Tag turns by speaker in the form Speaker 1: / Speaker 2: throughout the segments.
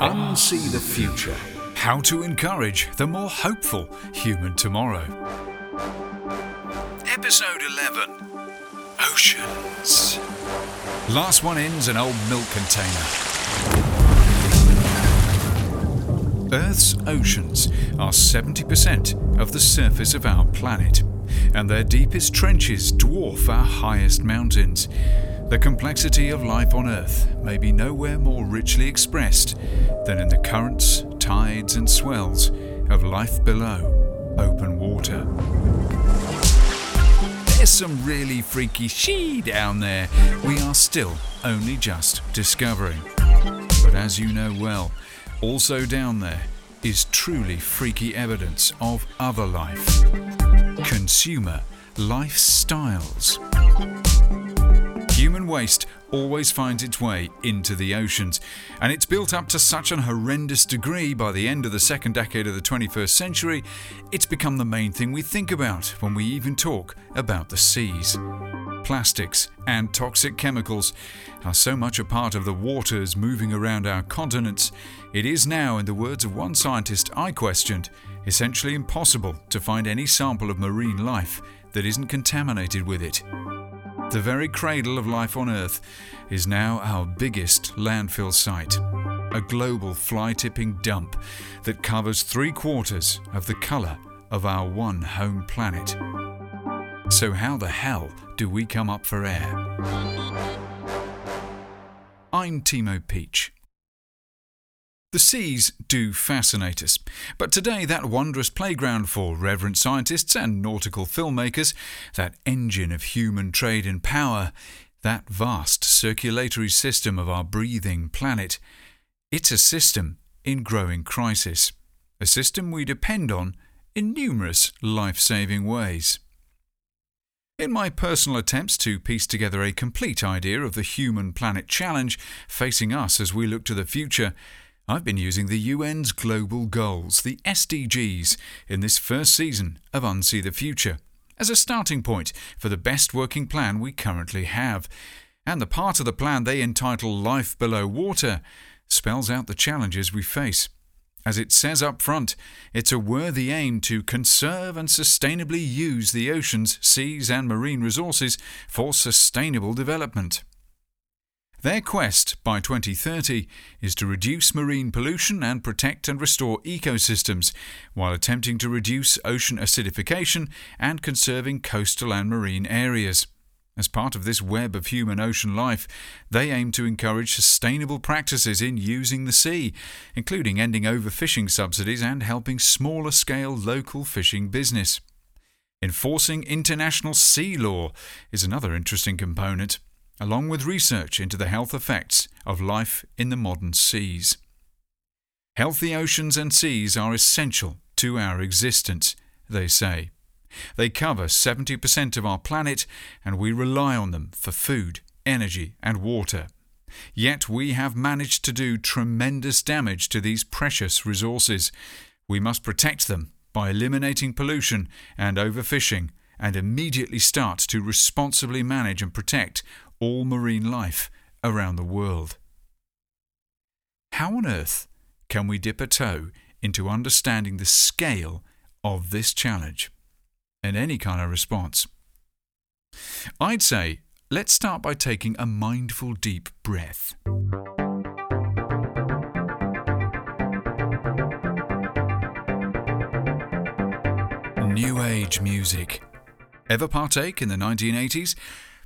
Speaker 1: Unsee the future.
Speaker 2: How to encourage the more hopeful human tomorrow. Episode 11 Oceans. Last one in's an old milk container. Earth's oceans are 70% of the surface of our planet, and their deepest trenches dwarf our highest mountains. The complexity of life on Earth may be nowhere more richly expressed than in the currents, tides, and swells of life below open water. There's some really freaky she down there we are still only just discovering. But as you know well, also down there is truly freaky evidence of other life. Consumer lifestyles. Human waste always finds its way into the oceans, and it's built up to such an horrendous degree by the end of the second decade of the 21st century, it's become the main thing we think about when we even talk about the seas. Plastics and toxic chemicals are so much a part of the waters moving around our continents, it is now, in the words of one scientist I questioned, essentially impossible to find any sample of marine life that isn't contaminated with it. The very cradle of life on Earth is now our biggest landfill site, a global fly tipping dump that covers three quarters of the colour of our one home planet. So, how the hell do we come up for air? I'm Timo Peach. The seas do fascinate us, but today that wondrous playground for reverent scientists and nautical filmmakers, that engine of human trade and power, that vast circulatory system of our breathing planet, it's a system in growing crisis, a system we depend on in numerous life saving ways. In my personal attempts to piece together a complete idea of the human planet challenge facing us as we look to the future, I've been using the UN's global goals, the SDGs, in this first season of Unsee the Future, as a starting point for the best working plan we currently have. And the part of the plan they entitle Life Below Water spells out the challenges we face. As it says up front, it's a worthy aim to conserve and sustainably use the oceans, seas, and marine resources for sustainable development. Their quest by 2030 is to reduce marine pollution and protect and restore ecosystems while attempting to reduce ocean acidification and conserving coastal and marine areas. As part of this web of human ocean life, they aim to encourage sustainable practices in using the sea, including ending overfishing subsidies and helping smaller scale local fishing business. Enforcing international sea law is another interesting component along with research into the health effects of life in the modern seas. Healthy oceans and seas are essential to our existence, they say. They cover 70% of our planet, and we rely on them for food, energy, and water. Yet we have managed to do tremendous damage to these precious resources. We must protect them by eliminating pollution and overfishing and immediately start to responsibly manage and protect all marine life around the world. How on earth can we dip a toe into understanding the scale of this challenge and any kind of response? I'd say let's start by taking a mindful deep breath. New Age music. Ever partake in the 1980s?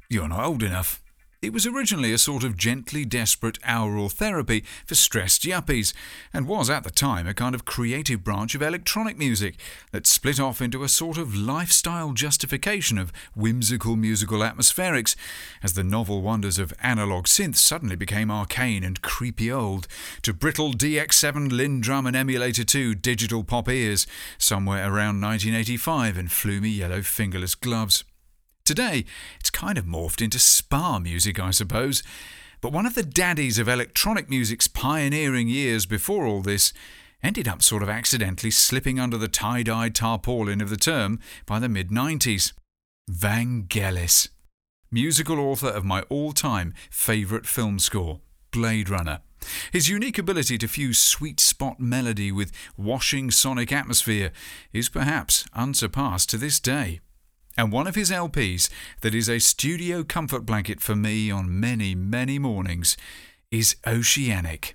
Speaker 2: You're not old enough. It was originally a sort of gently desperate aural therapy for stressed yuppies, and was at the time a kind of creative branch of electronic music that split off into a sort of lifestyle justification of whimsical musical atmospherics, as the novel wonders of analog synth suddenly became arcane and creepy old, to brittle DX7 LinnDrum and Emulator 2 digital pop ears somewhere around 1985 in flumy yellow fingerless gloves. Today, it's kind of morphed into spa music, I suppose. But one of the daddies of electronic music's pioneering years before all this ended up sort of accidentally slipping under the tie dye tarpaulin of the term by the mid 90s. Vangelis, musical author of my all time favourite film score, Blade Runner. His unique ability to fuse sweet spot melody with washing sonic atmosphere is perhaps unsurpassed to this day. And one of his LPs that is a studio comfort blanket for me on many, many mornings is Oceanic.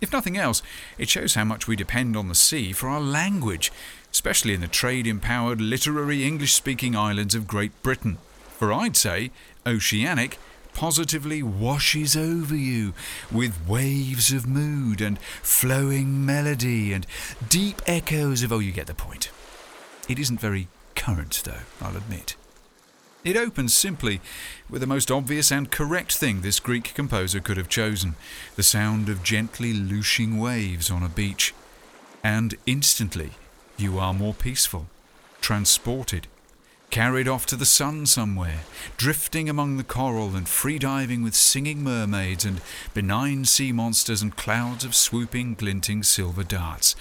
Speaker 2: If nothing else, it shows how much we depend on the sea for our language, especially in the trade empowered, literary English speaking islands of Great Britain. For I'd say, Oceanic positively washes over you with waves of mood and flowing melody and deep echoes of, oh, you get the point. It isn't very current, though, I'll admit. It opens simply with the most obvious and correct thing this Greek composer could have chosen the sound of gently looshing waves on a beach. And instantly, you are more peaceful, transported, carried off to the sun somewhere, drifting among the coral and free diving with singing mermaids and benign sea monsters and clouds of swooping, glinting silver darts.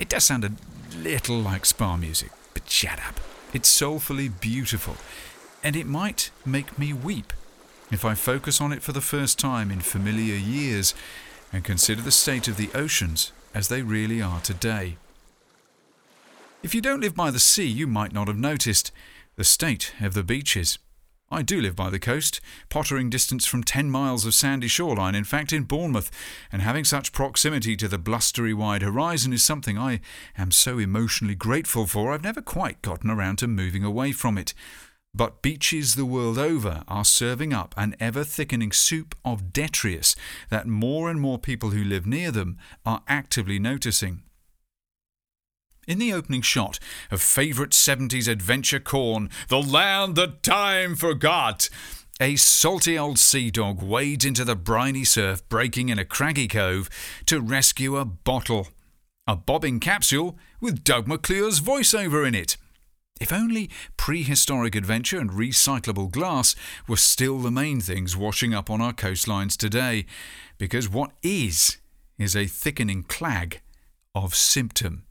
Speaker 2: It does sound a little like spa music, but shut up. It's soulfully beautiful, and it might make me weep if I focus on it for the first time in familiar years and consider the state of the oceans as they really are today. If you don't live by the sea, you might not have noticed the state of the beaches. I do live by the coast, pottering distance from 10 miles of sandy shoreline, in fact, in Bournemouth, and having such proximity to the blustery wide horizon is something I am so emotionally grateful for, I've never quite gotten around to moving away from it. But beaches the world over are serving up an ever thickening soup of detritus that more and more people who live near them are actively noticing. In the opening shot of favourite 70s adventure corn, The Land That Time Forgot, a salty old sea dog wades into the briny surf, breaking in a craggy cove to rescue a bottle. A bobbing capsule with Doug McClure's voiceover in it. If only prehistoric adventure and recyclable glass were still the main things washing up on our coastlines today, because what is, is a thickening clag of symptom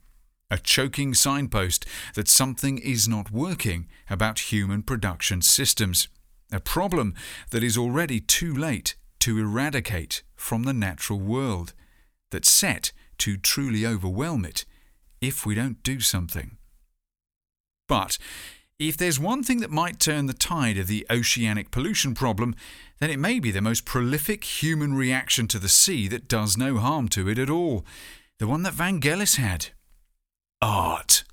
Speaker 2: a choking signpost that something is not working about human production systems, a problem that is already too late to eradicate from the natural world, that's set to truly overwhelm it if we don't do something. But if there's one thing that might turn the tide of the oceanic pollution problem, then it may be the most prolific human reaction to the sea that does no harm to it at all. The one that Vangelis had art.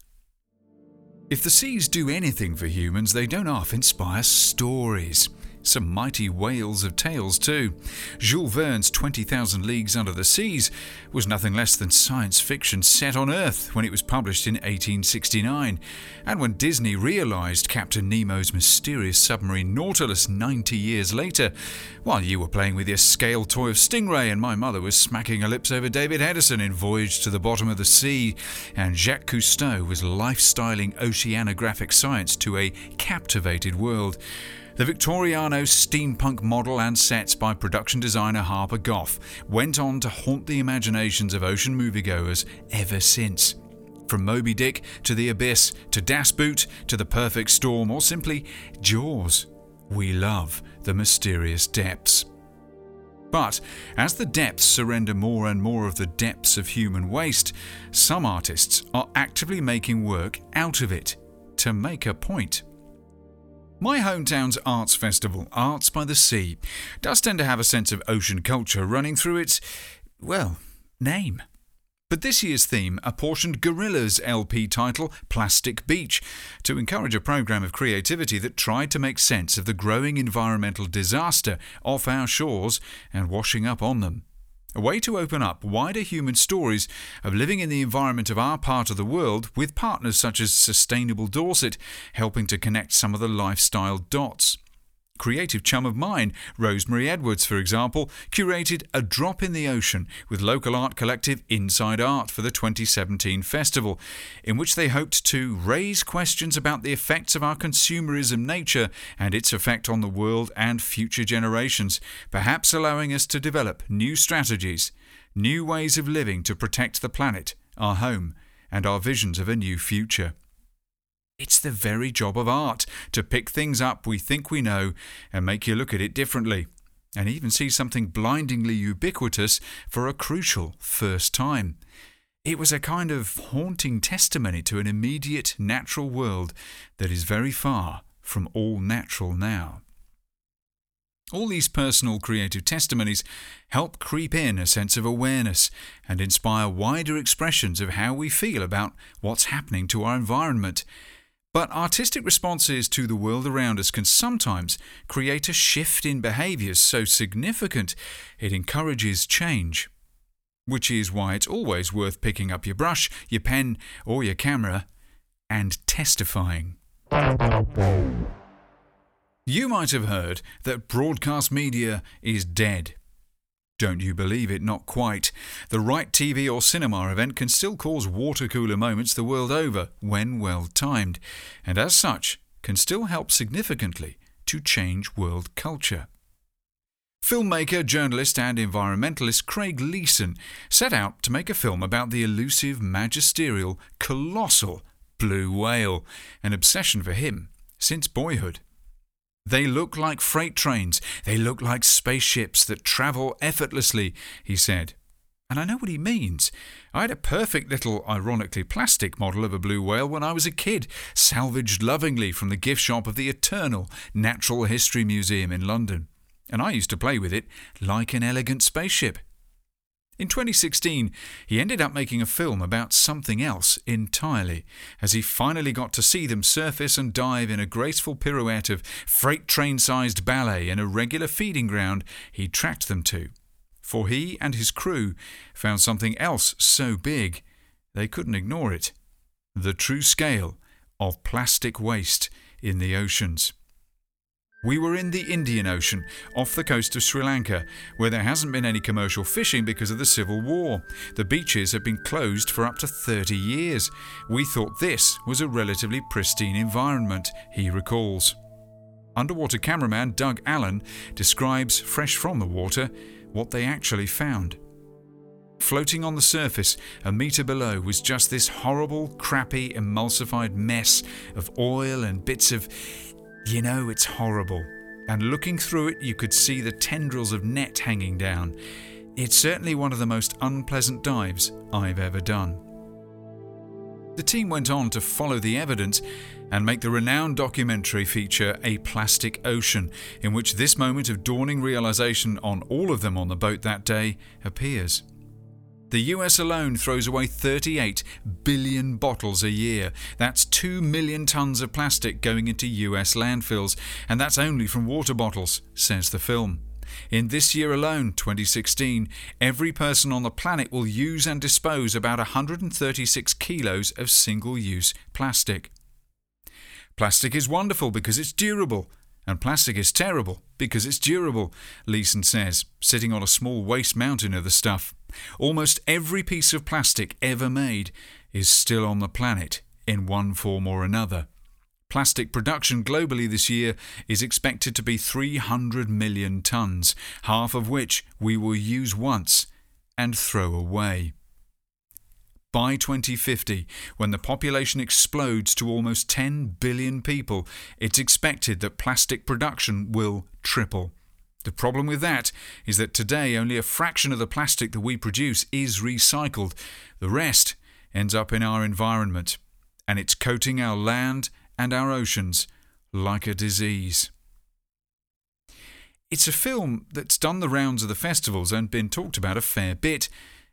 Speaker 2: If the seas do anything for humans, they don't half inspire stories. Some mighty whales of tales, too. Jules Verne's 20,000 Leagues Under the Seas was nothing less than science fiction set on Earth when it was published in 1869. And when Disney realised Captain Nemo's mysterious submarine Nautilus 90 years later, while you were playing with your scale toy of Stingray and my mother was smacking her lips over David Hedison in Voyage to the Bottom of the Sea, and Jacques Cousteau was lifestyling oceanographic science to a captivated world. The Victoriano steampunk model and sets by production designer Harper Goff went on to haunt the imaginations of ocean moviegoers ever since. From Moby Dick to The Abyss to Das Boot to The Perfect Storm or simply Jaws, we love the mysterious depths. But as the depths surrender more and more of the depths of human waste, some artists are actively making work out of it to make a point. My hometown's arts festival, Arts by the Sea, does tend to have a sense of ocean culture running through its, well, name. But this year's theme apportioned Gorillaz' LP title, Plastic Beach, to encourage a program of creativity that tried to make sense of the growing environmental disaster off our shores and washing up on them. A way to open up wider human stories of living in the environment of our part of the world with partners such as Sustainable Dorset, helping to connect some of the lifestyle dots creative chum of mine, Rosemary Edwards, for example, curated A Drop in the Ocean with local art collective Inside Art for the 2017 festival, in which they hoped to raise questions about the effects of our consumerism nature and its effect on the world and future generations, perhaps allowing us to develop new strategies, new ways of living to protect the planet, our home, and our visions of a new future. It's the very job of art to pick things up we think we know and make you look at it differently. and even see something blindingly ubiquitous for a crucial first time. It was a kind of haunting testimony to an immediate natural world that is very far from all natural now. All these personal creative testimonies help creep in a sense of awareness and inspire wider expressions of how we feel about what's happening to our environment. But artistic responses to the world around us can sometimes create a shift in behaviours so significant it encourages change. Which is why it's always worth picking up your brush, your pen, or your camera and testifying. You might have heard that broadcast media is dead. Don't you believe it? Not quite. The right TV or cinema event can still cause water cooler moments the world over when well timed, and as such can still help significantly to change world culture. Filmmaker, journalist, and environmentalist Craig Leeson set out to make a film about the elusive, magisterial, colossal blue whale, an obsession for him since boyhood. They look like freight trains. They look like spaceships that travel effortlessly, he said. And I know what he means. I had a perfect little, ironically plastic model of a blue whale when I was a kid, salvaged lovingly from the gift shop of the Eternal Natural History Museum in London. And I used to play with it like an elegant spaceship. In 2016, he ended up making a film about something else entirely, as he finally got to see them surface and dive in a graceful pirouette of freight train sized ballet in a regular feeding ground he tracked them to. For he and his crew found something else so big they couldn't ignore it the true scale of plastic waste in the oceans. We were in the Indian Ocean, off the coast of Sri Lanka, where there hasn't been any commercial fishing because of the civil war. The beaches have been closed for up to 30 years. We thought this was a relatively pristine environment, he recalls. Underwater cameraman Doug Allan describes, fresh from the water, what they actually found. Floating on the surface, a metre below, was just this horrible, crappy, emulsified mess of oil and bits of you know it's horrible, and looking through it, you could see the tendrils of net hanging down. It's certainly one of the most unpleasant dives I've ever done. The team went on to follow the evidence and make the renowned documentary feature A Plastic Ocean, in which this moment of dawning realization on all of them on the boat that day appears. The US alone throws away 38 billion bottles a year. That's 2 million tons of plastic going into US landfills, and that's only from water bottles, says the film. In this year alone, 2016, every person on the planet will use and dispose about 136 kilos of single use plastic. Plastic is wonderful because it's durable, and plastic is terrible because it's durable, Leeson says, sitting on a small waste mountain of the stuff. Almost every piece of plastic ever made is still on the planet in one form or another. Plastic production globally this year is expected to be 300 million tonnes, half of which we will use once and throw away. By 2050, when the population explodes to almost 10 billion people, it's expected that plastic production will triple. The problem with that is that today only a fraction of the plastic that we produce is recycled. The rest ends up in our environment, and it's coating our land and our oceans like a disease. It's a film that's done the rounds of the festivals and been talked about a fair bit.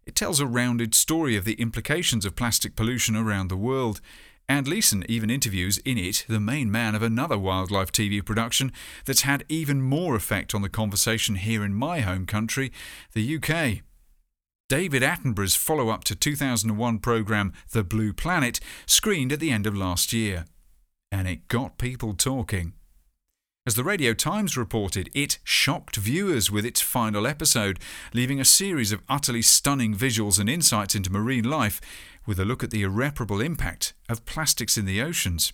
Speaker 2: It tells a rounded story of the implications of plastic pollution around the world. And Leeson even interviews in it the main man of another wildlife TV production that's had even more effect on the conversation here in my home country, the UK. David Attenborough's follow up to 2001 programme The Blue Planet screened at the end of last year. And it got people talking. As the Radio Times reported, it shocked viewers with its final episode, leaving a series of utterly stunning visuals and insights into marine life, with a look at the irreparable impact of plastics in the oceans.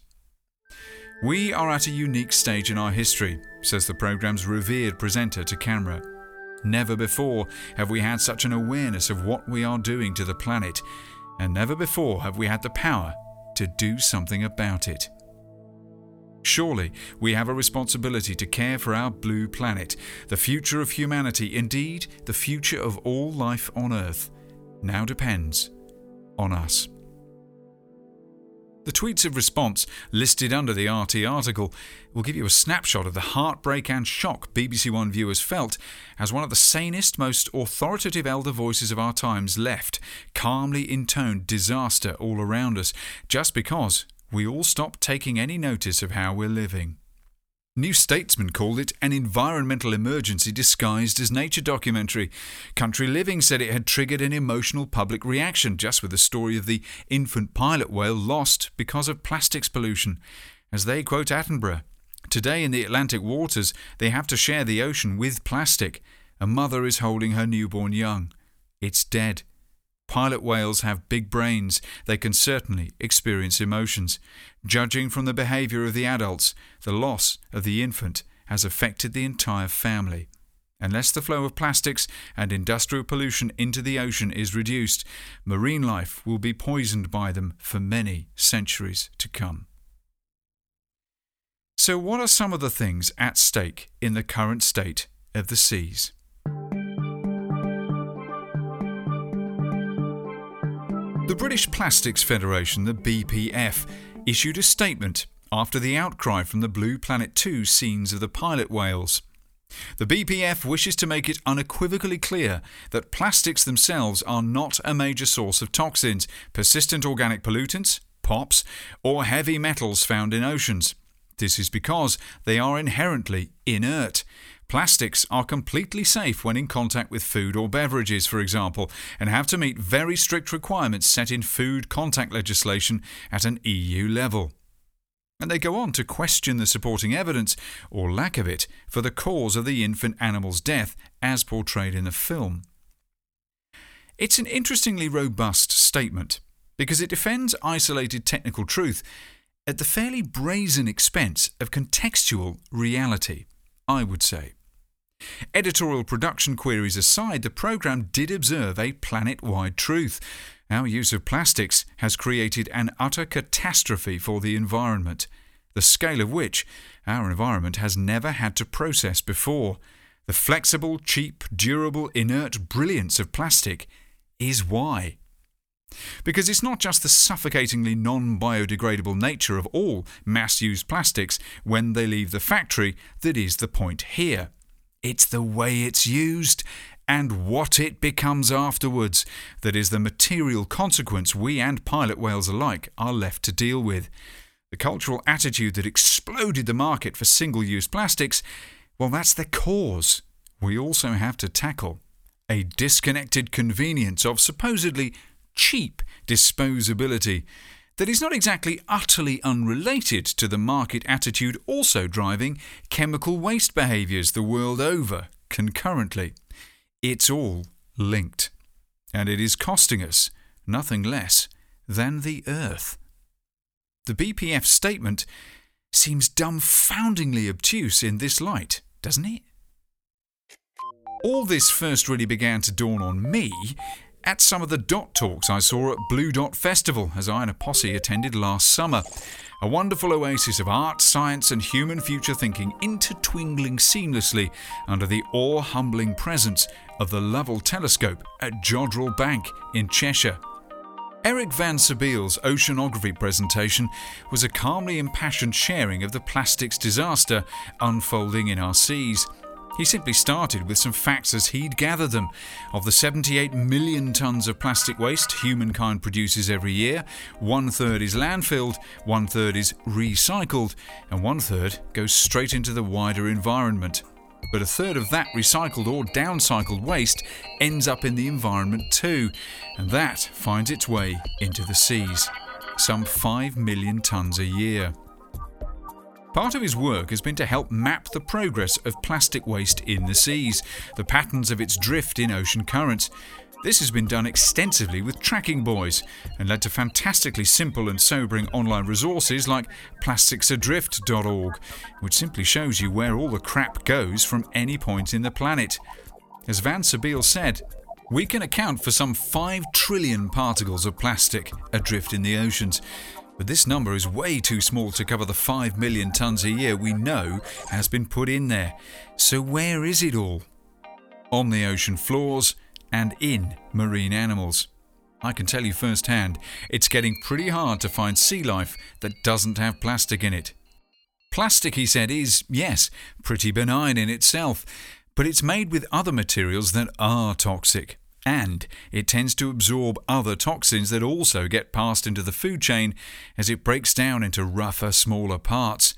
Speaker 2: We are at a unique stage in our history, says the programme's revered presenter to camera. Never before have we had such an awareness of what we are doing to the planet, and never before have we had the power to do something about it. Surely we have a responsibility to care for our blue planet, the future of humanity, indeed, the future of all life on Earth, now depends on us. The tweets of response listed under the RT article will give you a snapshot of the heartbreak and shock BBC One viewers felt as one of the sanest, most authoritative elder voices of our times left, calmly intoned disaster all around us, just because we all stopped taking any notice of how we're living. New Statesman called it an environmental emergency disguised as nature documentary. Country Living said it had triggered an emotional public reaction just with the story of the infant pilot whale lost because of plastics pollution. As they quote Attenborough, Today in the Atlantic waters, they have to share the ocean with plastic. A mother is holding her newborn young. It's dead. Pilot whales have big brains. They can certainly experience emotions. Judging from the behaviour of the adults, the loss of the infant has affected the entire family. Unless the flow of plastics and industrial pollution into the ocean is reduced, marine life will be poisoned by them for many centuries to come. So, what are some of the things at stake in the current state of the seas? The British Plastics Federation, the BPF, issued a statement after the outcry from the Blue Planet 2 scenes of the pilot whales. The BPF wishes to make it unequivocally clear that plastics themselves are not a major source of toxins, persistent organic pollutants, POPs, or heavy metals found in oceans. This is because they are inherently inert. Plastics are completely safe when in contact with food or beverages, for example, and have to meet very strict requirements set in food contact legislation at an EU level. And they go on to question the supporting evidence, or lack of it, for the cause of the infant animal's death as portrayed in the film. It's an interestingly robust statement because it defends isolated technical truth at the fairly brazen expense of contextual reality. I would say. Editorial production queries aside, the programme did observe a planet wide truth. Our use of plastics has created an utter catastrophe for the environment, the scale of which our environment has never had to process before. The flexible, cheap, durable, inert brilliance of plastic is why. Because it's not just the suffocatingly non biodegradable nature of all mass used plastics when they leave the factory that is the point here. It's the way it's used and what it becomes afterwards that is the material consequence we and pilot whales alike are left to deal with. The cultural attitude that exploded the market for single use plastics, well, that's the cause we also have to tackle. A disconnected convenience of supposedly cheap disposability that is not exactly utterly unrelated to the market attitude also driving chemical waste behaviours the world over concurrently. It's all linked. And it is costing us nothing less than the Earth. The BPF statement seems dumbfoundingly obtuse in this light, doesn't it? All this first really began to dawn on me at some of the dot talks I saw at Blue Dot Festival as I and a posse attended last summer. A wonderful oasis of art, science, and human future thinking intertwingling seamlessly under the awe humbling presence of the Lovell Telescope at Jodrell Bank in Cheshire. Erik van Sebille's oceanography presentation was a calmly impassioned sharing of the plastics disaster unfolding in our seas. He simply started with some facts as he'd gathered them. Of the 78 million tonnes of plastic waste humankind produces every year, one third is landfilled, one third is recycled, and one third goes straight into the wider environment. But a third of that recycled or downcycled waste ends up in the environment too, and that finds its way into the seas. Some 5 million tonnes a year. Part of his work has been to help map the progress of plastic waste in the seas, the patterns of its drift in ocean currents. This has been done extensively with tracking buoys and led to fantastically simple and sobering online resources like plasticsadrift.org, which simply shows you where all the crap goes from any point in the planet. As van Sebille said, we can account for some 5 trillion particles of plastic adrift in the oceans. But this number is way too small to cover the 5 million tonnes a year we know has been put in there. So, where is it all? On the ocean floors and in marine animals. I can tell you firsthand, it's getting pretty hard to find sea life that doesn't have plastic in it. Plastic, he said, is, yes, pretty benign in itself, but it's made with other materials that are toxic. And it tends to absorb other toxins that also get passed into the food chain as it breaks down into rougher, smaller parts.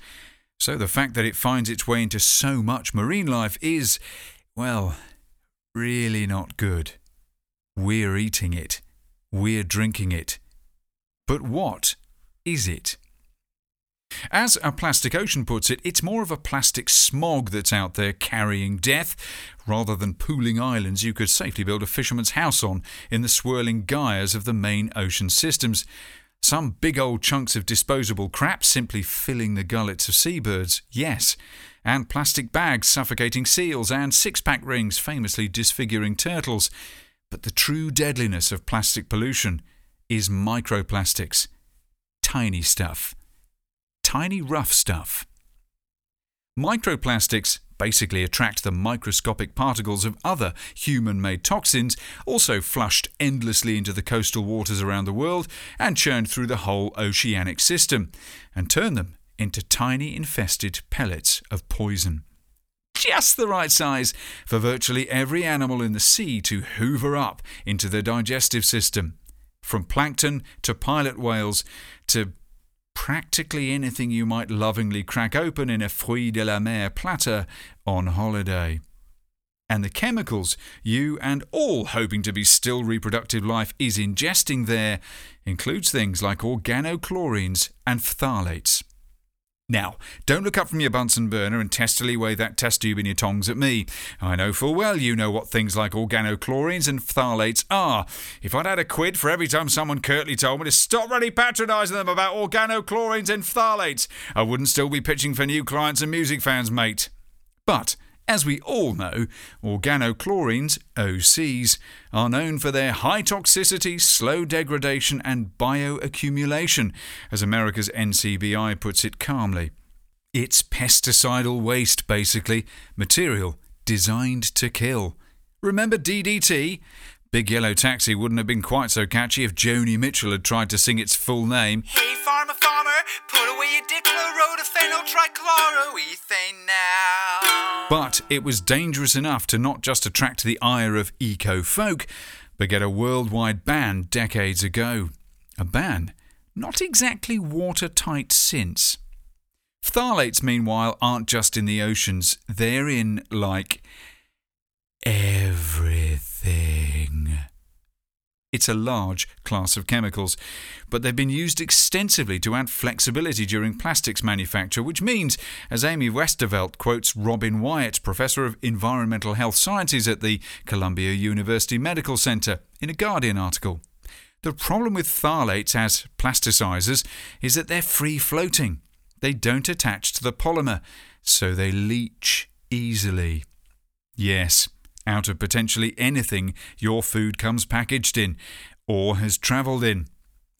Speaker 2: So the fact that it finds its way into so much marine life is, well, really not good. We're eating it. We're drinking it. But what is it? As A Plastic Ocean puts it, it's more of a plastic smog that's out there carrying death. Rather than pooling islands you could safely build a fisherman's house on in the swirling gyres of the main ocean systems. Some big old chunks of disposable crap simply filling the gullets of seabirds, yes, and plastic bags suffocating seals, and six pack rings famously disfiguring turtles. But the true deadliness of plastic pollution is microplastics. Tiny stuff tiny rough stuff. Microplastics basically attract the microscopic particles of other human made toxins, also flushed endlessly into the coastal waters around the world and churned through the whole oceanic system, and turn them into tiny infested pellets of poison. Just the right size for virtually every animal in the sea to hoover up into their digestive system. From plankton to pilot whales to practically anything you might lovingly crack open in a fruit de la mer platter on holiday. And the chemicals you and all hoping to be still reproductive life is ingesting there includes things like organochlorines and phthalates. Now, don't look up from your Bunsen burner and testily wave that test tube in your tongs at me. I know full well you know what things like organochlorines and phthalates are. If I'd had a quid for every time someone curtly told me to stop really patronising them about organochlorines and phthalates, I wouldn't still be pitching for new clients and music fans, mate. But as we all know, organochlorines, OCs, are known for their high toxicity, slow degradation, and bioaccumulation, as America's NCBI puts it calmly. It's pesticidal waste, basically, material designed to kill. Remember DDT? Big Yellow Taxi wouldn't have been quite so catchy if Joni Mitchell had tried to sing its full name.
Speaker 1: Hey, farmer, farmer, put away your trichloroethane now.
Speaker 2: But it was dangerous enough to not just attract the ire of eco folk, but get a worldwide ban decades ago. A ban not exactly watertight since. Phthalates, meanwhile, aren't just in the oceans, they're in, like, everything. It's a large class of chemicals, but they've been used extensively to add flexibility during plastics manufacture, which means, as Amy Westervelt quotes Robin Whyatt, Professor of Environmental Health Sciences at the Columbia University Medical Center, in a Guardian article, the problem with phthalates as plasticizers is that they're free floating. They don't attach to the polymer, so they leach easily. Yes, out of potentially anything your food comes packaged in or has travelled in.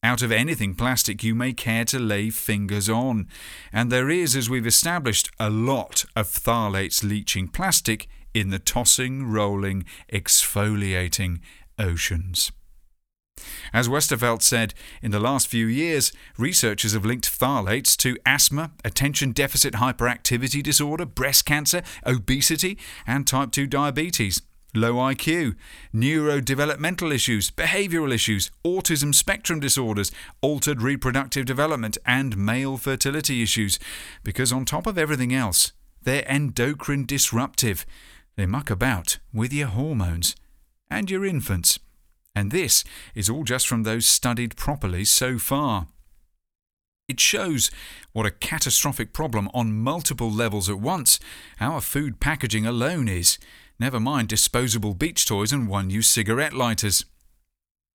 Speaker 2: Out of anything plastic you may care to lay fingers on. And there is, as we've established, a lot of phthalates leaching plastic in the tossing, rolling, exfoliating oceans. As Westervelt said, in the last few years, researchers have linked phthalates to asthma, attention deficit hyperactivity disorder, breast cancer, obesity, and type 2 diabetes. Low IQ, neurodevelopmental issues, behavioral issues, autism spectrum disorders, altered reproductive development, and male fertility issues. Because on top of everything else, they're endocrine disruptive. They muck about with your hormones and your infants. And this is all just from those studied properly so far. It shows what a catastrophic problem on multiple levels at once our food packaging alone is, never mind disposable beach toys and one use cigarette lighters.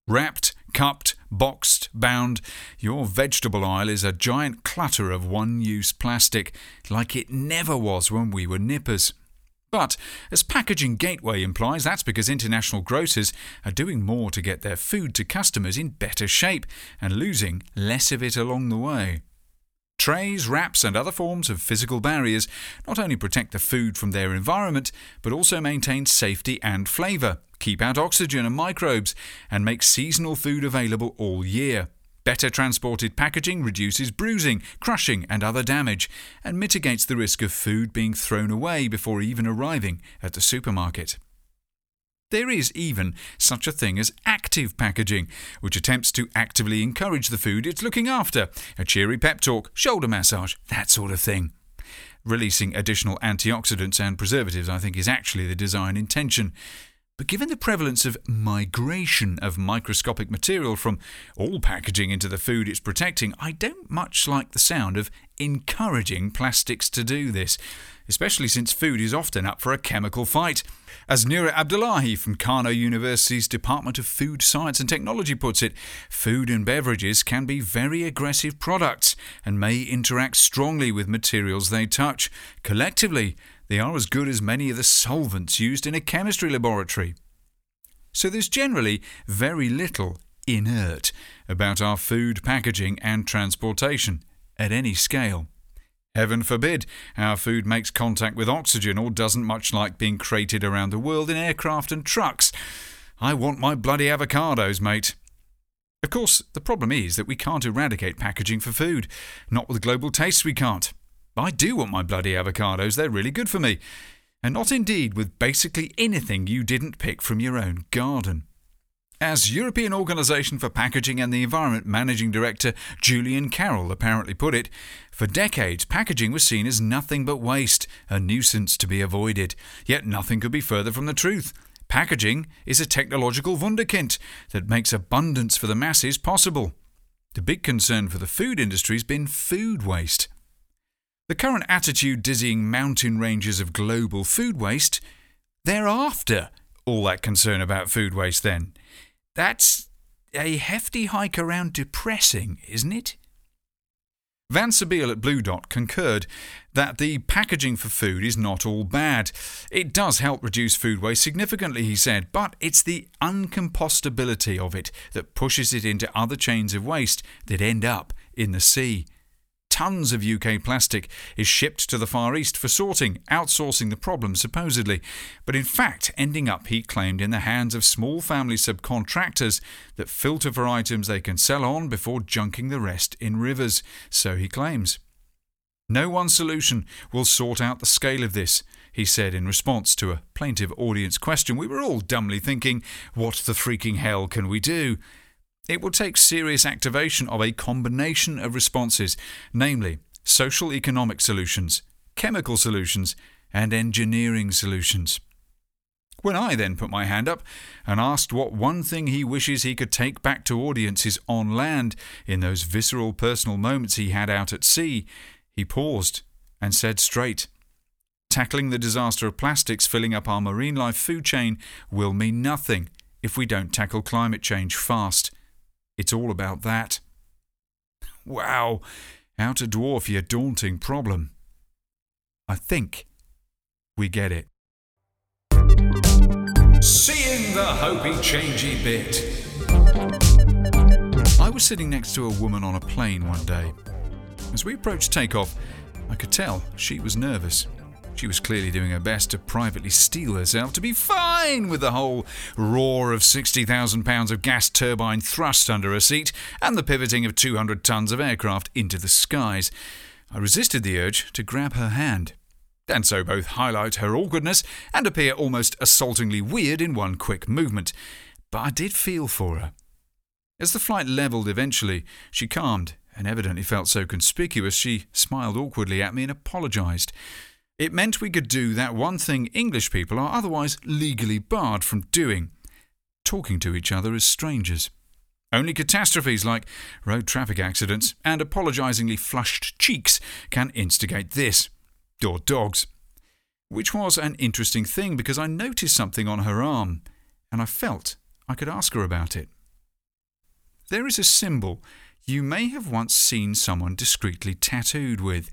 Speaker 2: Wrapped, cupped, boxed, bound, your vegetable aisle is a giant clutter of one use plastic, like it never was when we were nippers. But, as Packaging Gateway implies, that's because international grocers are doing more to get their food to customers in better shape and losing less of it along the way. Trays, wraps, and other forms of physical barriers not only protect the food from their environment, but also maintain safety and flavour, keep out oxygen and microbes, and make seasonal food available all year. Better transported packaging reduces bruising, crushing, and other damage, and mitigates the risk of food being thrown away before even arriving at the supermarket. There is even such a thing as active packaging, which attempts to actively encourage the food it's looking after a cheery pep talk, shoulder massage, that sort of thing. Releasing additional antioxidants and preservatives, I think, is actually the design intention. But given the prevalence of migration of microscopic material from all packaging into the food it's protecting, I don't much like the sound of encouraging plastics to do this, especially since food is often up for a chemical fight. As Nura Abdullahi from Kano University's Department of Food Science and Technology puts it, food and beverages can be very aggressive products and may interact strongly with materials they touch. Collectively, they are as good as many of the solvents used in a chemistry laboratory. So there's generally very little inert about our food packaging and transportation at any scale. Heaven forbid our food makes contact with oxygen or doesn't much like being crated around the world in aircraft and trucks. I want my bloody avocados, mate. Of course, the problem is that we can't eradicate packaging for food. Not with global tastes, we can't. I do want my bloody avocados, they're really good for me. And not indeed with basically anything you didn't pick from your own garden. As European Organisation for Packaging and the Environment Managing Director Julian Carroll apparently put it, for decades packaging was seen as nothing but waste, a nuisance to be avoided. Yet nothing could be further from the truth. Packaging is a technological wunderkind that makes abundance for the masses possible. The big concern for the food industry has been food waste. The current attitude dizzying mountain ranges of global food waste, they're after all that concern about food waste then. That's a hefty hike around depressing, isn't it? Van Sebille at Blue Dot concurred that the packaging for food is not all bad. It does help reduce food waste significantly, he said, but it's the uncompostability of it that pushes it into other chains of waste that end up in the sea tons of UK plastic is shipped to the Far East for sorting, outsourcing the problem supposedly, but in fact ending up, he claimed, in the hands of small family subcontractors that filter for items they can sell on before junking the rest in rivers, so he claims. No one solution will sort out the scale of this, he said in response to a plaintive audience question. We were all dumbly thinking, what the freaking hell can we do? It will take serious activation of a combination of responses, namely social economic solutions, chemical solutions, and engineering solutions. When I then put my hand up and asked what one thing he wishes he could take back to audiences on land in those visceral personal moments he had out at sea, he paused and said straight, Tackling the disaster of plastics filling up our marine life food chain will mean nothing if we don't tackle climate change fast. It's all about that. Wow, how to dwarf your daunting problem. I think we get it.
Speaker 3: Seeing the hopey changey bit.
Speaker 2: I was sitting next to a woman on a plane one day. As we approached takeoff, I could tell she was nervous. She was clearly doing her best to privately steel herself to be fine with the whole roar of 60,000 pounds of gas turbine thrust under her seat and the pivoting of 200 tons of aircraft into the skies. I resisted the urge to grab her hand, and so both highlight her awkwardness and appear almost assaultingly weird in one quick movement. But I did feel for her. As the flight levelled eventually, she calmed and evidently felt so conspicuous she smiled awkwardly at me and apologised. It meant we could do that one thing English people are otherwise legally barred from doing talking to each other as strangers. Only catastrophes like road traffic accidents and apologisingly flushed cheeks can instigate this. Or dogs. Which was an interesting thing because I noticed something on her arm and I felt I could ask her about it. There is a symbol you may have once seen someone discreetly tattooed with,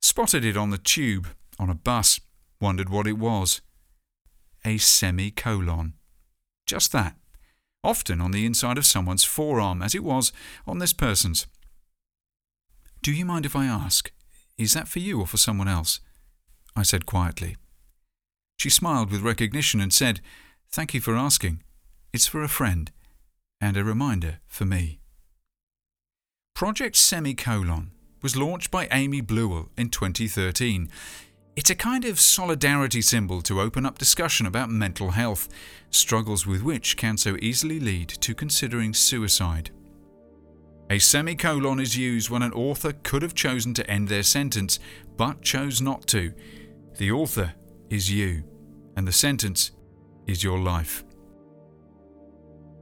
Speaker 2: spotted it on the tube on a bus. wondered what it was. A semicolon. Just that. Often on the inside of someone's forearm, as it was on this person's. Do you mind if I ask? Is that for you or for someone else? I said quietly. She smiled with recognition and said, Thank you for asking. It's for a friend, and a reminder for me. Project Semicolon was launched by Amy Bleuel in 2013. It's a kind of solidarity symbol to open up discussion about mental health, struggles with which can so easily lead to considering suicide. A semicolon is used when an author could have chosen to end their sentence, but chose not to. The author is you, and the sentence is your life.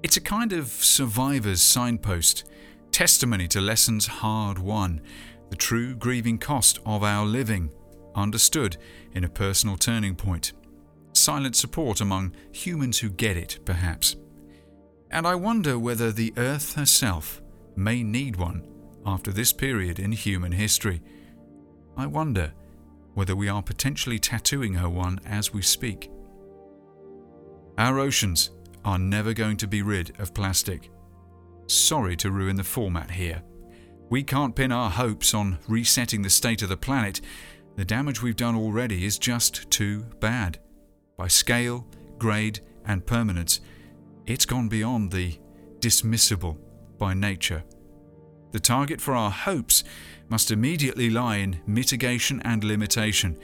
Speaker 2: It's a kind of survivor's signpost, testimony to lessons hard won, the true grieving cost of our living, understood in a personal turning point. Silent support among humans who get it, perhaps. And I wonder whether the earth herself may need one after this period in human history. I wonder whether we are potentially tattooing her one as we speak. Our oceans are never going to be rid of plastic. Sorry to ruin the format here. We can't pin our hopes on resetting the state of the planet. The damage we've done already is just too bad. By scale, grade, and permanence, it's gone beyond the dismissible by nature. The target for our hopes must immediately lie in mitigation and limitation,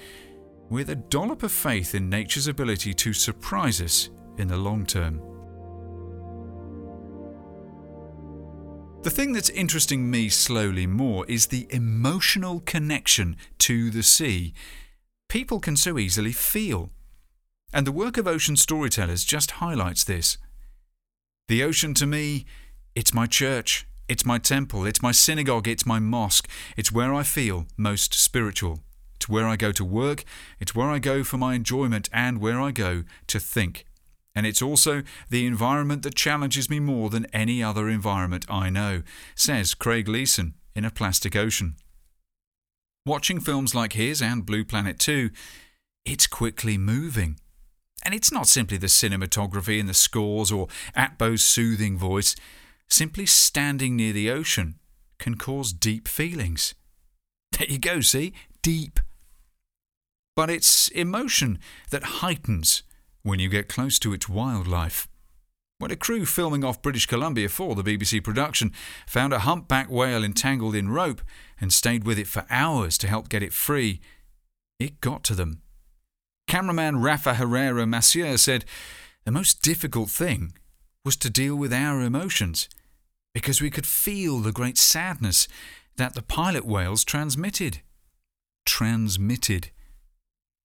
Speaker 2: with a dollop of faith in nature's ability to surprise us in the long term. The thing that's interesting me slowly more is the emotional connection to the sea. People can so easily feel. And the work of ocean storytellers just highlights this. The ocean to me, it's my church, it's my temple, it's my synagogue, it's my mosque, it's where I feel most spiritual. It's where I go to work, it's where I go for my enjoyment, and where I go to think. And it's also the environment that challenges me more than any other environment I know, says Craig Leeson in A Plastic Ocean. Watching films like his and Blue Planet 2, it's quickly moving. And it's not simply the cinematography and the scores or Atbo's soothing voice. Simply standing near the ocean can cause deep feelings. There you go, see? Deep. But it's emotion that heightens when you get close to its wildlife. When a crew filming off British Columbia for the BBC production found a humpback whale entangled in rope and stayed with it for hours to help get it free, it got to them. Cameraman Rafa Herrera Macier said, The most difficult thing was to deal with our emotions because we could feel the great sadness that the pilot whales transmitted. Transmitted.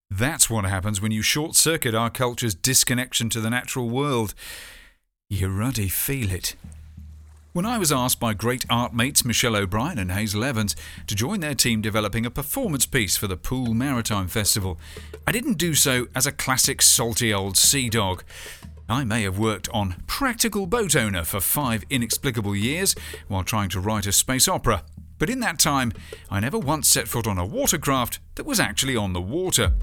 Speaker 2: That's what happens when you short circuit our culture's disconnection to the natural world. You ruddy feel it. When I was asked by great art mates Michelle O'Brien and Hazel Evans to join their team developing a performance piece for the Poole Maritime Festival, I didn't do so as a classic salty old sea dog. I may have worked on Practical Boat Owner for five inexplicable years while trying to write a space opera. But in that time, I never once set foot on a watercraft that was actually on the water.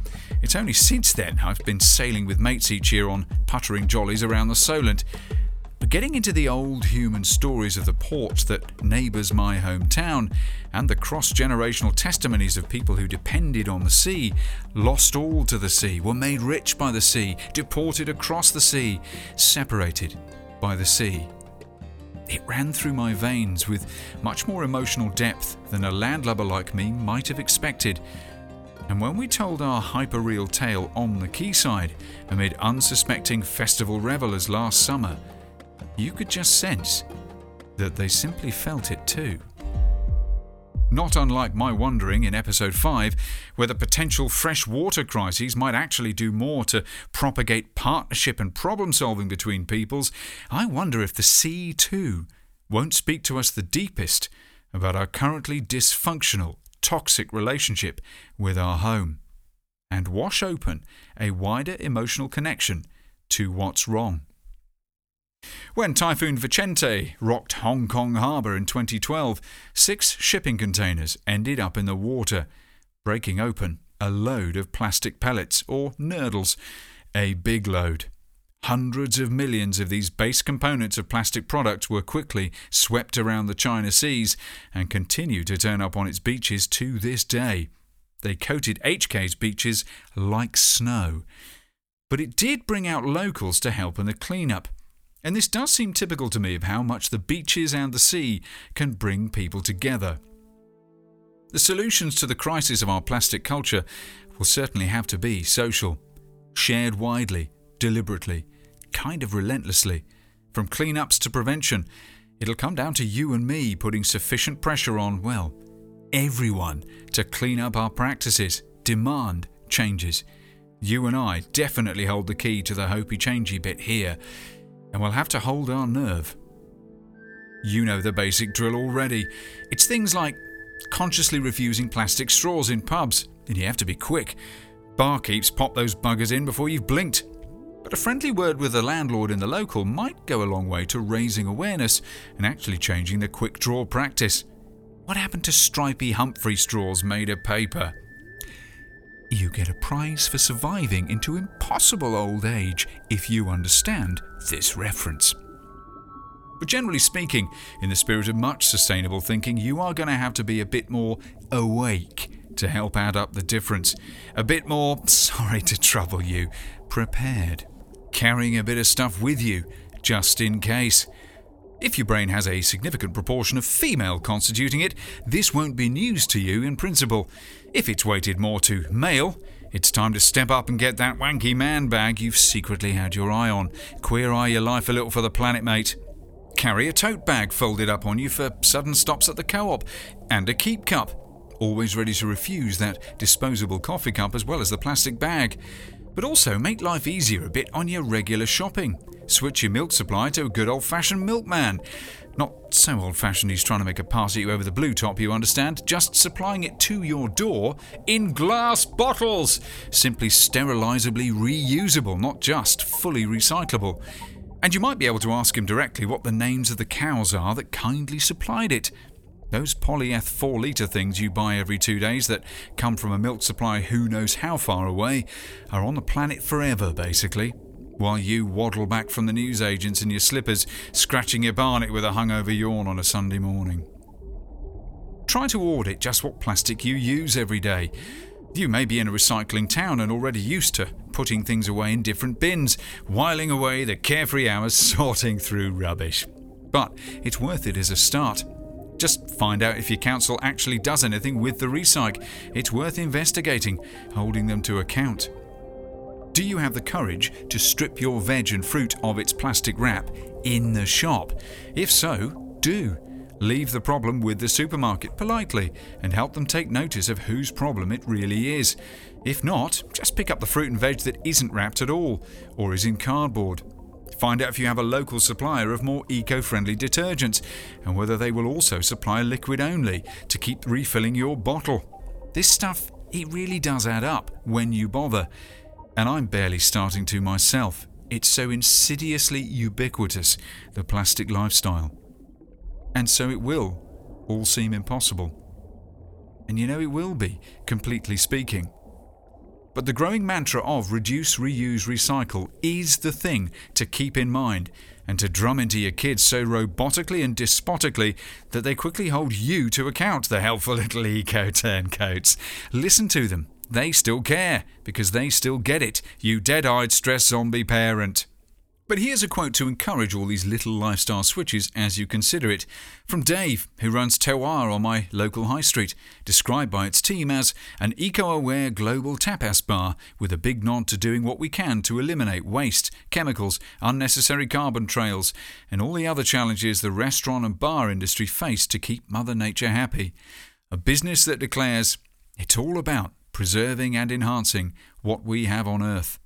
Speaker 2: It's only since then I've been sailing with mates each year on puttering jollies around the Solent. But getting into the old human stories of the port that neighbours my hometown, and the cross generational testimonies of people who depended on the sea, lost all to the sea, were made rich by the sea, deported across the sea, separated by the sea. It ran through my veins with much more emotional depth than a landlubber like me might have expected. And when we told our hyperreal tale on the quayside, amid unsuspecting festival revellers last summer, you could just sense that they simply felt it too. Not unlike my wondering in episode 5 whether potential freshwater crises might actually do more to propagate partnership and problem solving between peoples, I wonder if the sea too won't speak to us the deepest about our currently dysfunctional, toxic relationship with our home and wash open a wider emotional connection to what's wrong. When Typhoon Vicente rocked Hong Kong harbour in 2012, six shipping containers ended up in the water, breaking open a load of plastic pellets, or nurdles. A big load. Hundreds of millions of these base components of plastic products were quickly swept around the China seas and continue to turn up on its beaches to this day. They coated HK's beaches like snow. But it did bring out locals to help in the cleanup. And this does seem typical to me of how much the beaches and the sea can bring people together. The solutions to the crisis of our plastic culture will certainly have to be social, shared widely, deliberately, kind of relentlessly. From cleanups to prevention, it'll come down to you and me putting sufficient pressure on, well, everyone to clean up our practices, demand changes. You and I definitely hold the key to the hopey changey bit here, and we'll have to hold our nerve. You know the basic drill already. It's things like consciously refusing plastic straws in pubs, and you have to be quick. Barkeeps pop those buggers in before you've blinked. But a friendly word with the landlord in the local might go a long way to raising awareness and actually changing the quick draw practice. What happened to stripy Humphrey straws made of paper? You get a prize for surviving into impossible old age if you understand this reference. But generally speaking, in the spirit of much sustainable thinking, you are going to have to be a bit more awake to help add up the difference. A bit more, sorry to trouble you, prepared. Carrying a bit of stuff with you, just in case. If your brain has a significant proportion of female constituting it, this won't be news to you in principle. If it's weighted more to male, it's time to step up and get that wanky man bag you've secretly had your eye on. Queer eye your life a little for the planet, mate. Carry a tote bag folded up on you for sudden stops at the co op, and a keep cup, always ready to refuse that disposable coffee cup as well as the plastic bag. But also make life easier a bit on your regular shopping. Switch your milk supply to a good old fashioned milkman. Not so old fashioned he's trying to make a pass at you over the blue top, you understand, just supplying it to your door in glass bottles. Simply sterilisably reusable, not just fully recyclable. And you might be able to ask him directly what the names of the cows are that kindly supplied it. Those polyeth 4 litre things you buy every two days that come from a milk supply who knows how far away are on the planet forever, basically while you waddle back from the newsagents in your slippers, scratching your barnet with a hungover yawn on a Sunday morning. Try to audit just what plastic you use every day. You may be in a recycling town and already used to putting things away in different bins, whiling away the carefree hours sorting through rubbish. But it's worth it as a start. Just find out if your council actually does anything with the recyc. It's worth investigating, holding them to account. Do you have the courage to strip your veg and fruit of its plastic wrap in the shop? If so, do. Leave the problem with the supermarket politely and help them take notice of whose problem it really is. If not, just pick up the fruit and veg that isn't wrapped at all or is in cardboard. Find out if you have a local supplier of more eco friendly detergents and whether they will also supply liquid only to keep refilling your bottle. This stuff, it really does add up when you bother. And I'm barely starting to myself. It's so insidiously ubiquitous, the plastic lifestyle. And so it will all seem impossible. And you know it will be, completely speaking. But the growing mantra of reduce, reuse, recycle is the thing to keep in mind and to drum into your kids so robotically and despotically that they quickly hold you to account, the helpful little eco turncoats. Listen to them. They still care, because they still get it, you dead eyed stress zombie parent. But here's a quote to encourage all these little lifestyle switches as you consider it, from Dave, who runs Terroir on my local high street, described by its team as an eco aware global tapas bar with a big nod to doing what we can to eliminate waste, chemicals, unnecessary carbon trails, and all the other challenges the restaurant and bar industry face to keep Mother Nature happy. A business that declares it's all about preserving and enhancing what we have on Earth.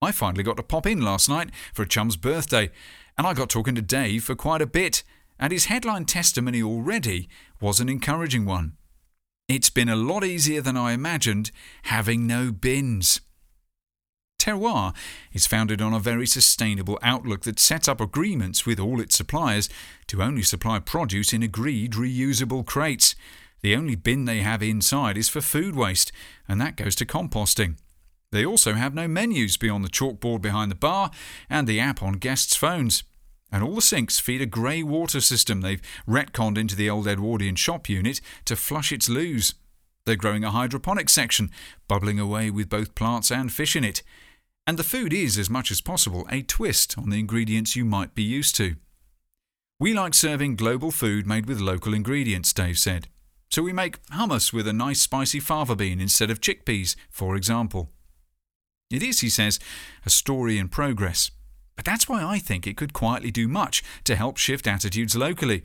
Speaker 2: I finally got to pop in last night for a chum's birthday, and I got talking to Dave for quite a bit, and his headline testimony already was an encouraging one. It's been a lot easier than I imagined having no bins. Terroir is founded on a very sustainable outlook that sets up agreements with all its suppliers to only supply produce in agreed reusable crates. The only bin they have inside is for food waste, and that goes to composting. They also have no menus beyond the chalkboard behind the bar and the app on guests' phones. And all the sinks feed a grey water system they've retconned into the old Edwardian shop unit to flush its loos. They're growing a hydroponic section, bubbling away with both plants and fish in it. And the food is, as much as possible, a twist on the ingredients you might be used to. We like serving global food made with local ingredients, Dave said. So we make hummus with a nice spicy fava bean instead of chickpeas, for example. It is, he says, a story in progress. But that's why I think it could quietly do much to help shift attitudes locally.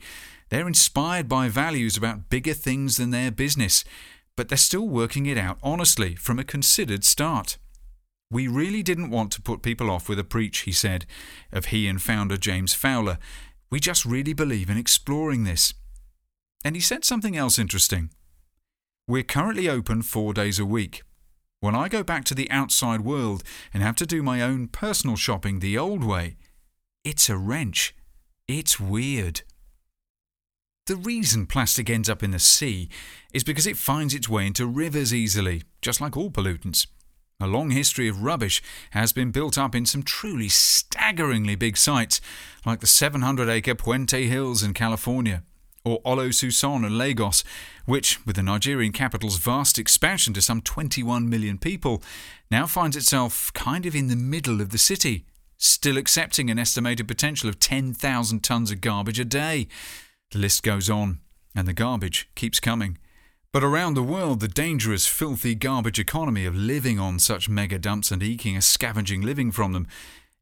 Speaker 2: They're inspired by values about bigger things than their business, but they're still working it out honestly from a considered start. We really didn't want to put people off with a preach, he said, of he and founder James Fowler. We just really believe in exploring this. And he said something else interesting. We're currently open four days a week. When I go back to the outside world and have to do my own personal shopping the old way, it's a wrench. It's weird. The reason plastic ends up in the sea is because it finds its way into rivers easily, just like all pollutants. A long history of rubbish has been built up in some truly staggeringly big sites, like the 700 acre Puente Hills in California, or Olusosun in Lagos, which, with the Nigerian capital's vast expansion to some 21 million people, now finds itself kind of in the middle of the city, still accepting an estimated potential of 10,000 tonnes of garbage a day. The list goes on, and the garbage keeps coming. But around the world, the dangerous, filthy garbage economy of living on such mega dumps and eking a scavenging living from them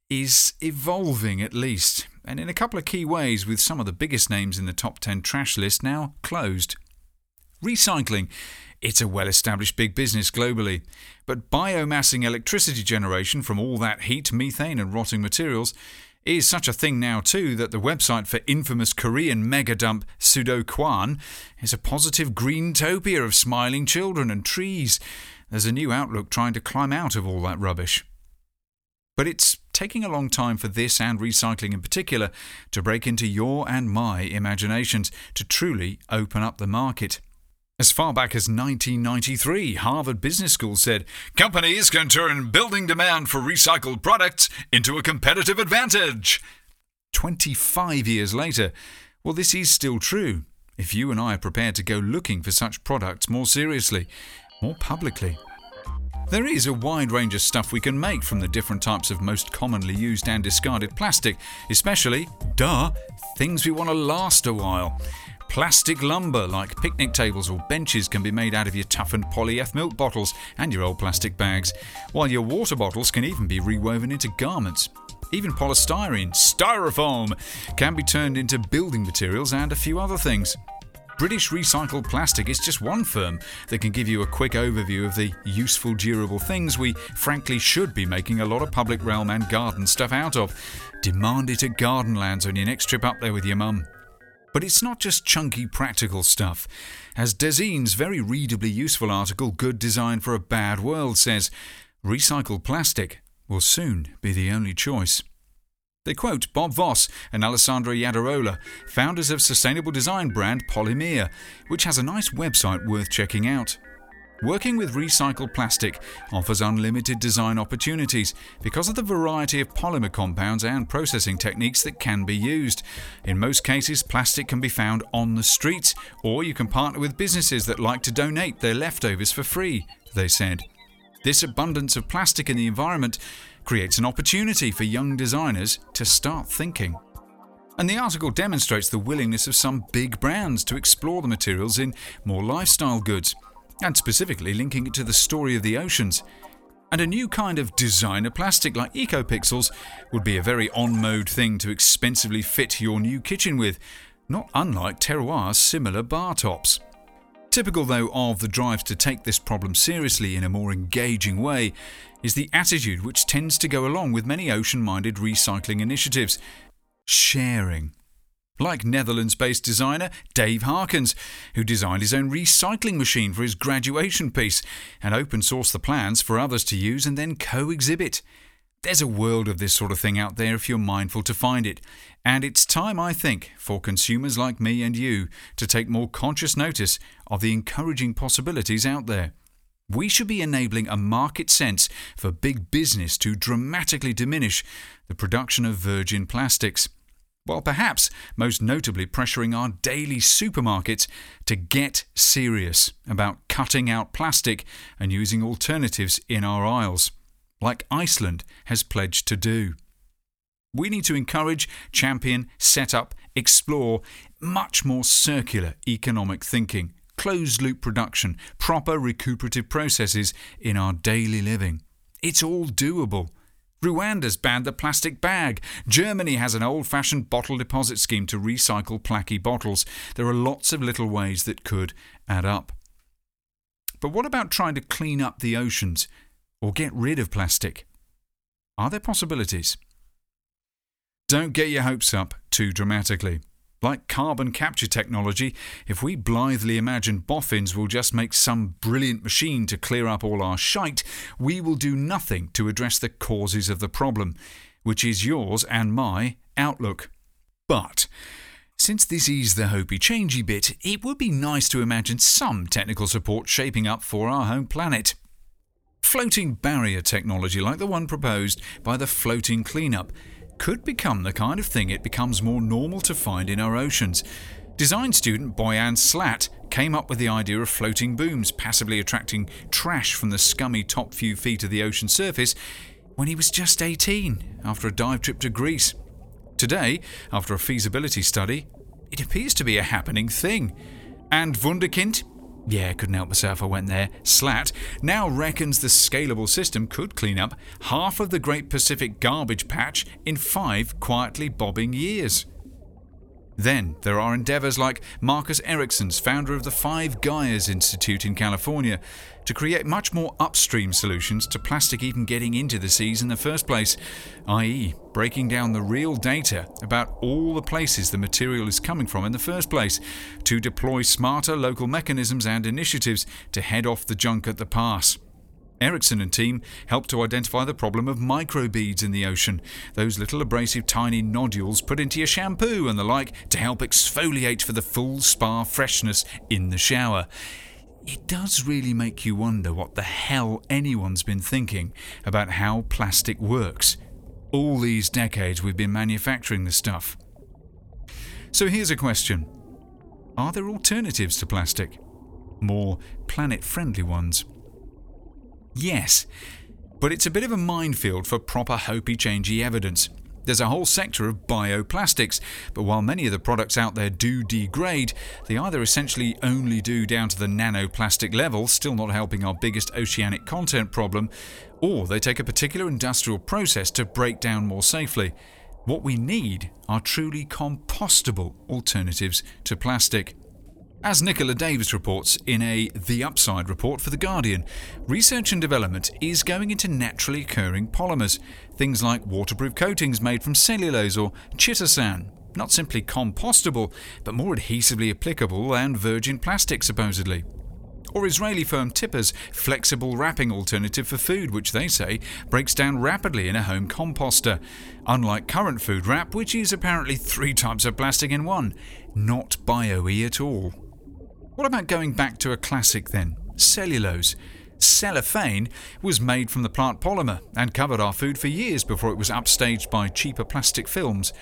Speaker 2: is evolving at least, and in a couple of key ways, with some of the biggest names in the top 10 trash list now closed. Recycling. It's a well established big business globally, but biomassing electricity generation from all that heat, methane, and rotting materials is such a thing now too that the website for infamous Korean mega dump Sudo is a positive green topia of smiling children and trees. There's a new outlook trying to climb out of all that rubbish. But it's taking a long time for this and recycling in particular to break into your and my imaginations to truly open up the market. As far back as 1993, Harvard Business School said companies can turn building demand for recycled products into a competitive advantage. 25 years later, well, this is still true if you and I are prepared to go looking for such products more seriously, more publicly. There is a wide range of stuff we can make from the different types of most commonly used and discarded plastic, especially, duh, things we want to last a while. Plastic lumber like picnic tables or benches can be made out of your toughened polyeth milk bottles and your old plastic bags, while your water bottles can even be rewoven into garments. Even polystyrene, styrofoam, can be turned into building materials and a few other things. British Recycled Plastic is just one firm that can give you a quick overview of the useful, durable things we frankly should be making a lot of public realm and garden stuff out of. Demand it at Gardenlands on your next trip up there with your mum. But it's not just chunky practical stuff. As Dezeen's very readably useful article, Good Design for a Bad World, says, recycled plastic will soon be the only choice. They quote Bob Voss and Alessandro Iadarola, founders of sustainable design brand Polymere, which has a nice website worth checking out. Working with recycled plastic offers unlimited design opportunities because of the variety of polymer compounds and processing techniques that can be used. In most cases, plastic can be found on the streets, or you can partner with businesses that like to donate their leftovers for free, they said. This abundance of plastic in the environment creates an opportunity for young designers to start thinking. And the article demonstrates the willingness of some big brands to explore the materials in more lifestyle goods and specifically linking it to the story of the oceans. And a new kind of designer plastic like EcoPixels would be a very on mode thing to expensively fit your new kitchen with, not unlike Terroir's similar bar tops. Typical, though, of the drive to take this problem seriously in a more engaging way is the attitude which tends to go along with many ocean minded recycling initiatives sharing like Netherlands based designer Dave Hakkens, who designed his own recycling machine for his graduation piece and open sourced the plans for others to use and then co exhibit. There's a world of this sort of thing out there if you're mindful to find it. And it's time, I think, for consumers like me and you to take more conscious notice of the encouraging possibilities out there. We should be enabling a market sense for big business to dramatically diminish the production of virgin plastics, while perhaps most notably pressuring our daily supermarkets to get serious about cutting out plastic and using alternatives in our aisles, like Iceland has pledged to do. We need to encourage, champion, set up, explore much more circular economic thinking closed loop production, proper recuperative processes in our daily living. It's all doable. Rwanda's banned the plastic bag. Germany has an old fashioned bottle deposit scheme to recycle placky bottles. There are lots of little ways that could add up. But what about trying to clean up the oceans or get rid of plastic? Are there possibilities? Don't get your hopes up too dramatically. Like carbon capture technology, if we blithely imagine boffins will just make some brilliant machine to clear up all our shite, we will do nothing to address the causes of the problem, which is yours and my outlook. But since this is the hopey changey bit, it would be nice to imagine some technical support shaping up for our home planet. Floating barrier technology like the one proposed by the Floating Cleanup could become the kind of thing it becomes more normal to find in our oceans. Design student Boyan Slat came up with the idea of floating booms passively attracting trash from the scummy top few feet of the ocean surface when he was just 18 after a dive trip to Greece. Today, after a feasibility study, it appears to be a happening thing. And Wunderkind yeah, couldn't help myself, I went there. Slat now reckons the scalable system could clean up half of the Great Pacific garbage patch in five quietly bobbing years. Then there are endeavours like Marcus Eriksen's, founder of the Five Gyres Institute in California, to create much more upstream solutions to plastic even getting into the seas in the first place, i.e., breaking down the real data about all the places the material is coming from in the first place, to deploy smarter local mechanisms and initiatives to head off the junk at the pass. Eriksen and team helped to identify the problem of microbeads in the ocean, those little abrasive tiny nodules put into your shampoo and the like to help exfoliate for the full spa freshness in the shower. It does really make you wonder what the hell anyone's been thinking about how plastic works. All these decades we've been manufacturing this stuff. So here's a question Are there alternatives to plastic? More planet friendly ones? Yes, but it's a bit of a minefield for proper hopey changey evidence. There's a whole sector of bioplastics, but while many of the products out there do degrade, they either essentially only do down to the nanoplastic level, still not helping our biggest oceanic content problem, or they take a particular industrial process to break down more safely. What we need are truly compostable alternatives to plastic. As Nicola Davis reports in a The Upside report for The Guardian, research and development is going into naturally occurring polymers, things like waterproof coatings made from cellulose or chitosan, not simply compostable, but more adhesively applicable and virgin plastic supposedly. Or Israeli firm Tipa's flexible wrapping alternative for food, which they say breaks down rapidly in a home composter, unlike current food wrap, which is apparently three types of plastic in one. Not bio at all. What about going back to a classic then? Cellulose. Cellophane was made from the plant polymer and covered our food for years before it was upstaged by cheaper plastic films.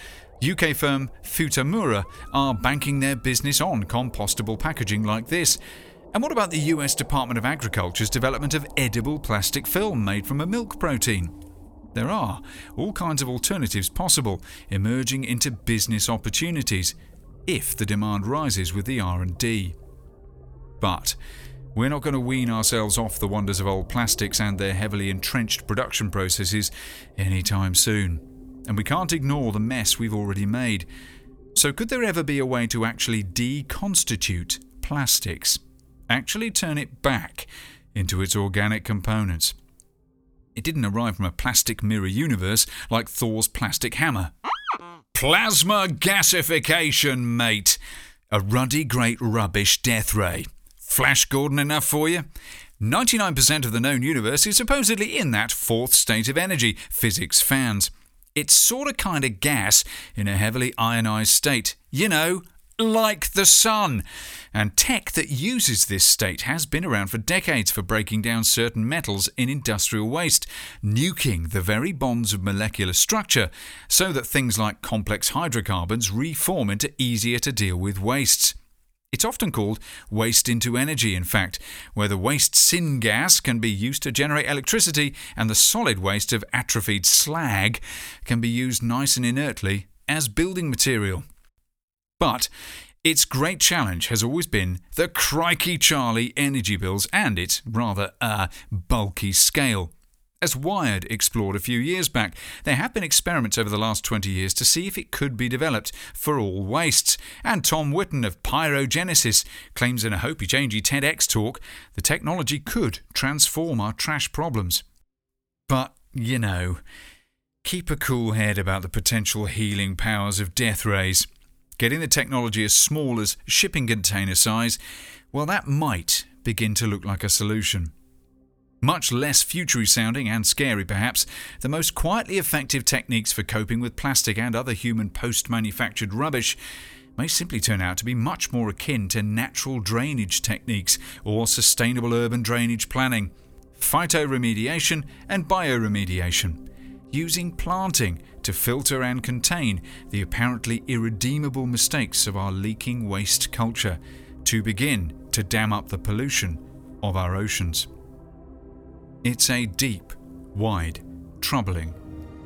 Speaker 2: UK firm Futamura are banking their business on compostable packaging like this. And what about the US Department of Agriculture's development of edible plastic film made from a milk protein? There are all kinds of alternatives possible, emerging into business opportunities if the demand rises with the R&D. But we're not going to wean ourselves off the wonders of old plastics and their heavily entrenched production processes anytime soon. And we can't ignore the mess we've already made. So, could there ever be a way to actually deconstitute plastics? Actually turn it back into its organic components? It didn't arrive from a plastic mirror universe like Thor's plastic hammer. Plasma gasification, mate! A ruddy great rubbish death ray. Flash Gordon enough for you? 99% of the known universe is supposedly in that fourth state of energy, physics fans. It's sort of kind of gas in a heavily ionized state. You know, like the sun. And tech that uses this state has been around for decades for breaking down certain metals in industrial waste, nuking the very bonds of molecular structure so that things like complex hydrocarbons reform into easier to deal with wastes. It's often called waste into energy, in fact, where the waste syngas can be used to generate electricity and the solid waste of atrophied slag can be used nice and inertly as building material. But its great challenge has always been the crikey Charlie energy bills and its rather uh, bulky scale. As Wired explored a few years back, there have been experiments over the last 20 years to see if it could be developed for all wastes, and Tom Whitten of Pyrogenesis claims in a Hopey Changey TEDx talk the technology could transform our trash problems. But, you know, keep a cool head about the potential healing powers of death rays. Getting the technology as small as shipping container size, well, that might begin to look like a solution. Much less futury sounding and scary, perhaps, the most quietly effective techniques for coping with plastic and other human post manufactured rubbish may simply turn out to be much more akin to natural drainage techniques or sustainable urban drainage planning, phytoremediation, and bioremediation. Using planting to filter and contain the apparently irredeemable mistakes of our leaking waste culture. To begin to dam up the pollution of our oceans. It's a deep, wide, troubling,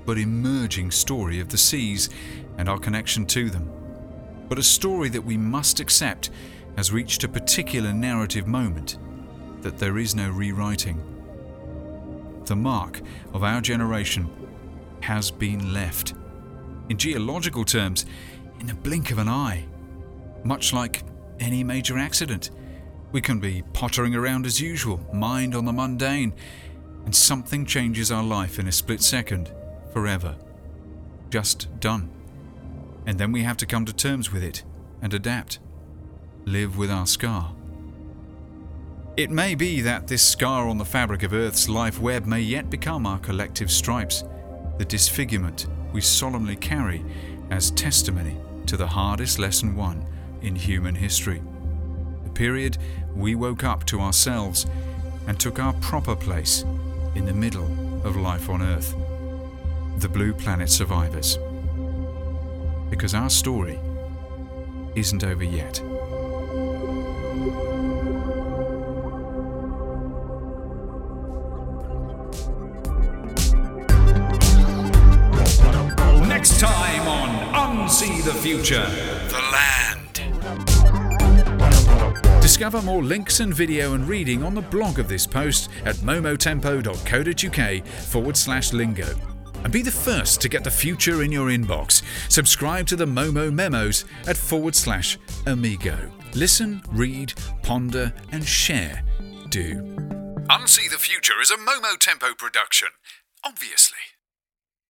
Speaker 2: but emerging story of the seas and our connection to them. But a story that we must accept has reached a particular narrative moment that there is no rewriting. The mark of our generation has been left. In geological terms, in the blink of an eye. Much like any major accident. We can be pottering around as usual, mind on the mundane, and something changes our life in a split second, forever. Just done. And then we have to come to terms with it and adapt. Live with our scar. It may be that this scar on the fabric of Earth's life web may yet become our collective stripes the disfigurement we solemnly carry as testimony to the hardest lesson won in human history. The period we woke up to ourselves and took our proper place in the middle of life on Earth. The Blue Planet survivors. Because our story isn't over yet.
Speaker 3: Next time on Unsee the Future.
Speaker 2: Discover more links and video and reading on the blog of this post at momotempo.co.uk forward slash lingo. And be the first to get the future in your inbox. Subscribe to the Momo Memos at forward slash amigo. Listen, read, ponder, and share. Do.
Speaker 3: Unsee the Future is a Momo Tempo production. Obviously.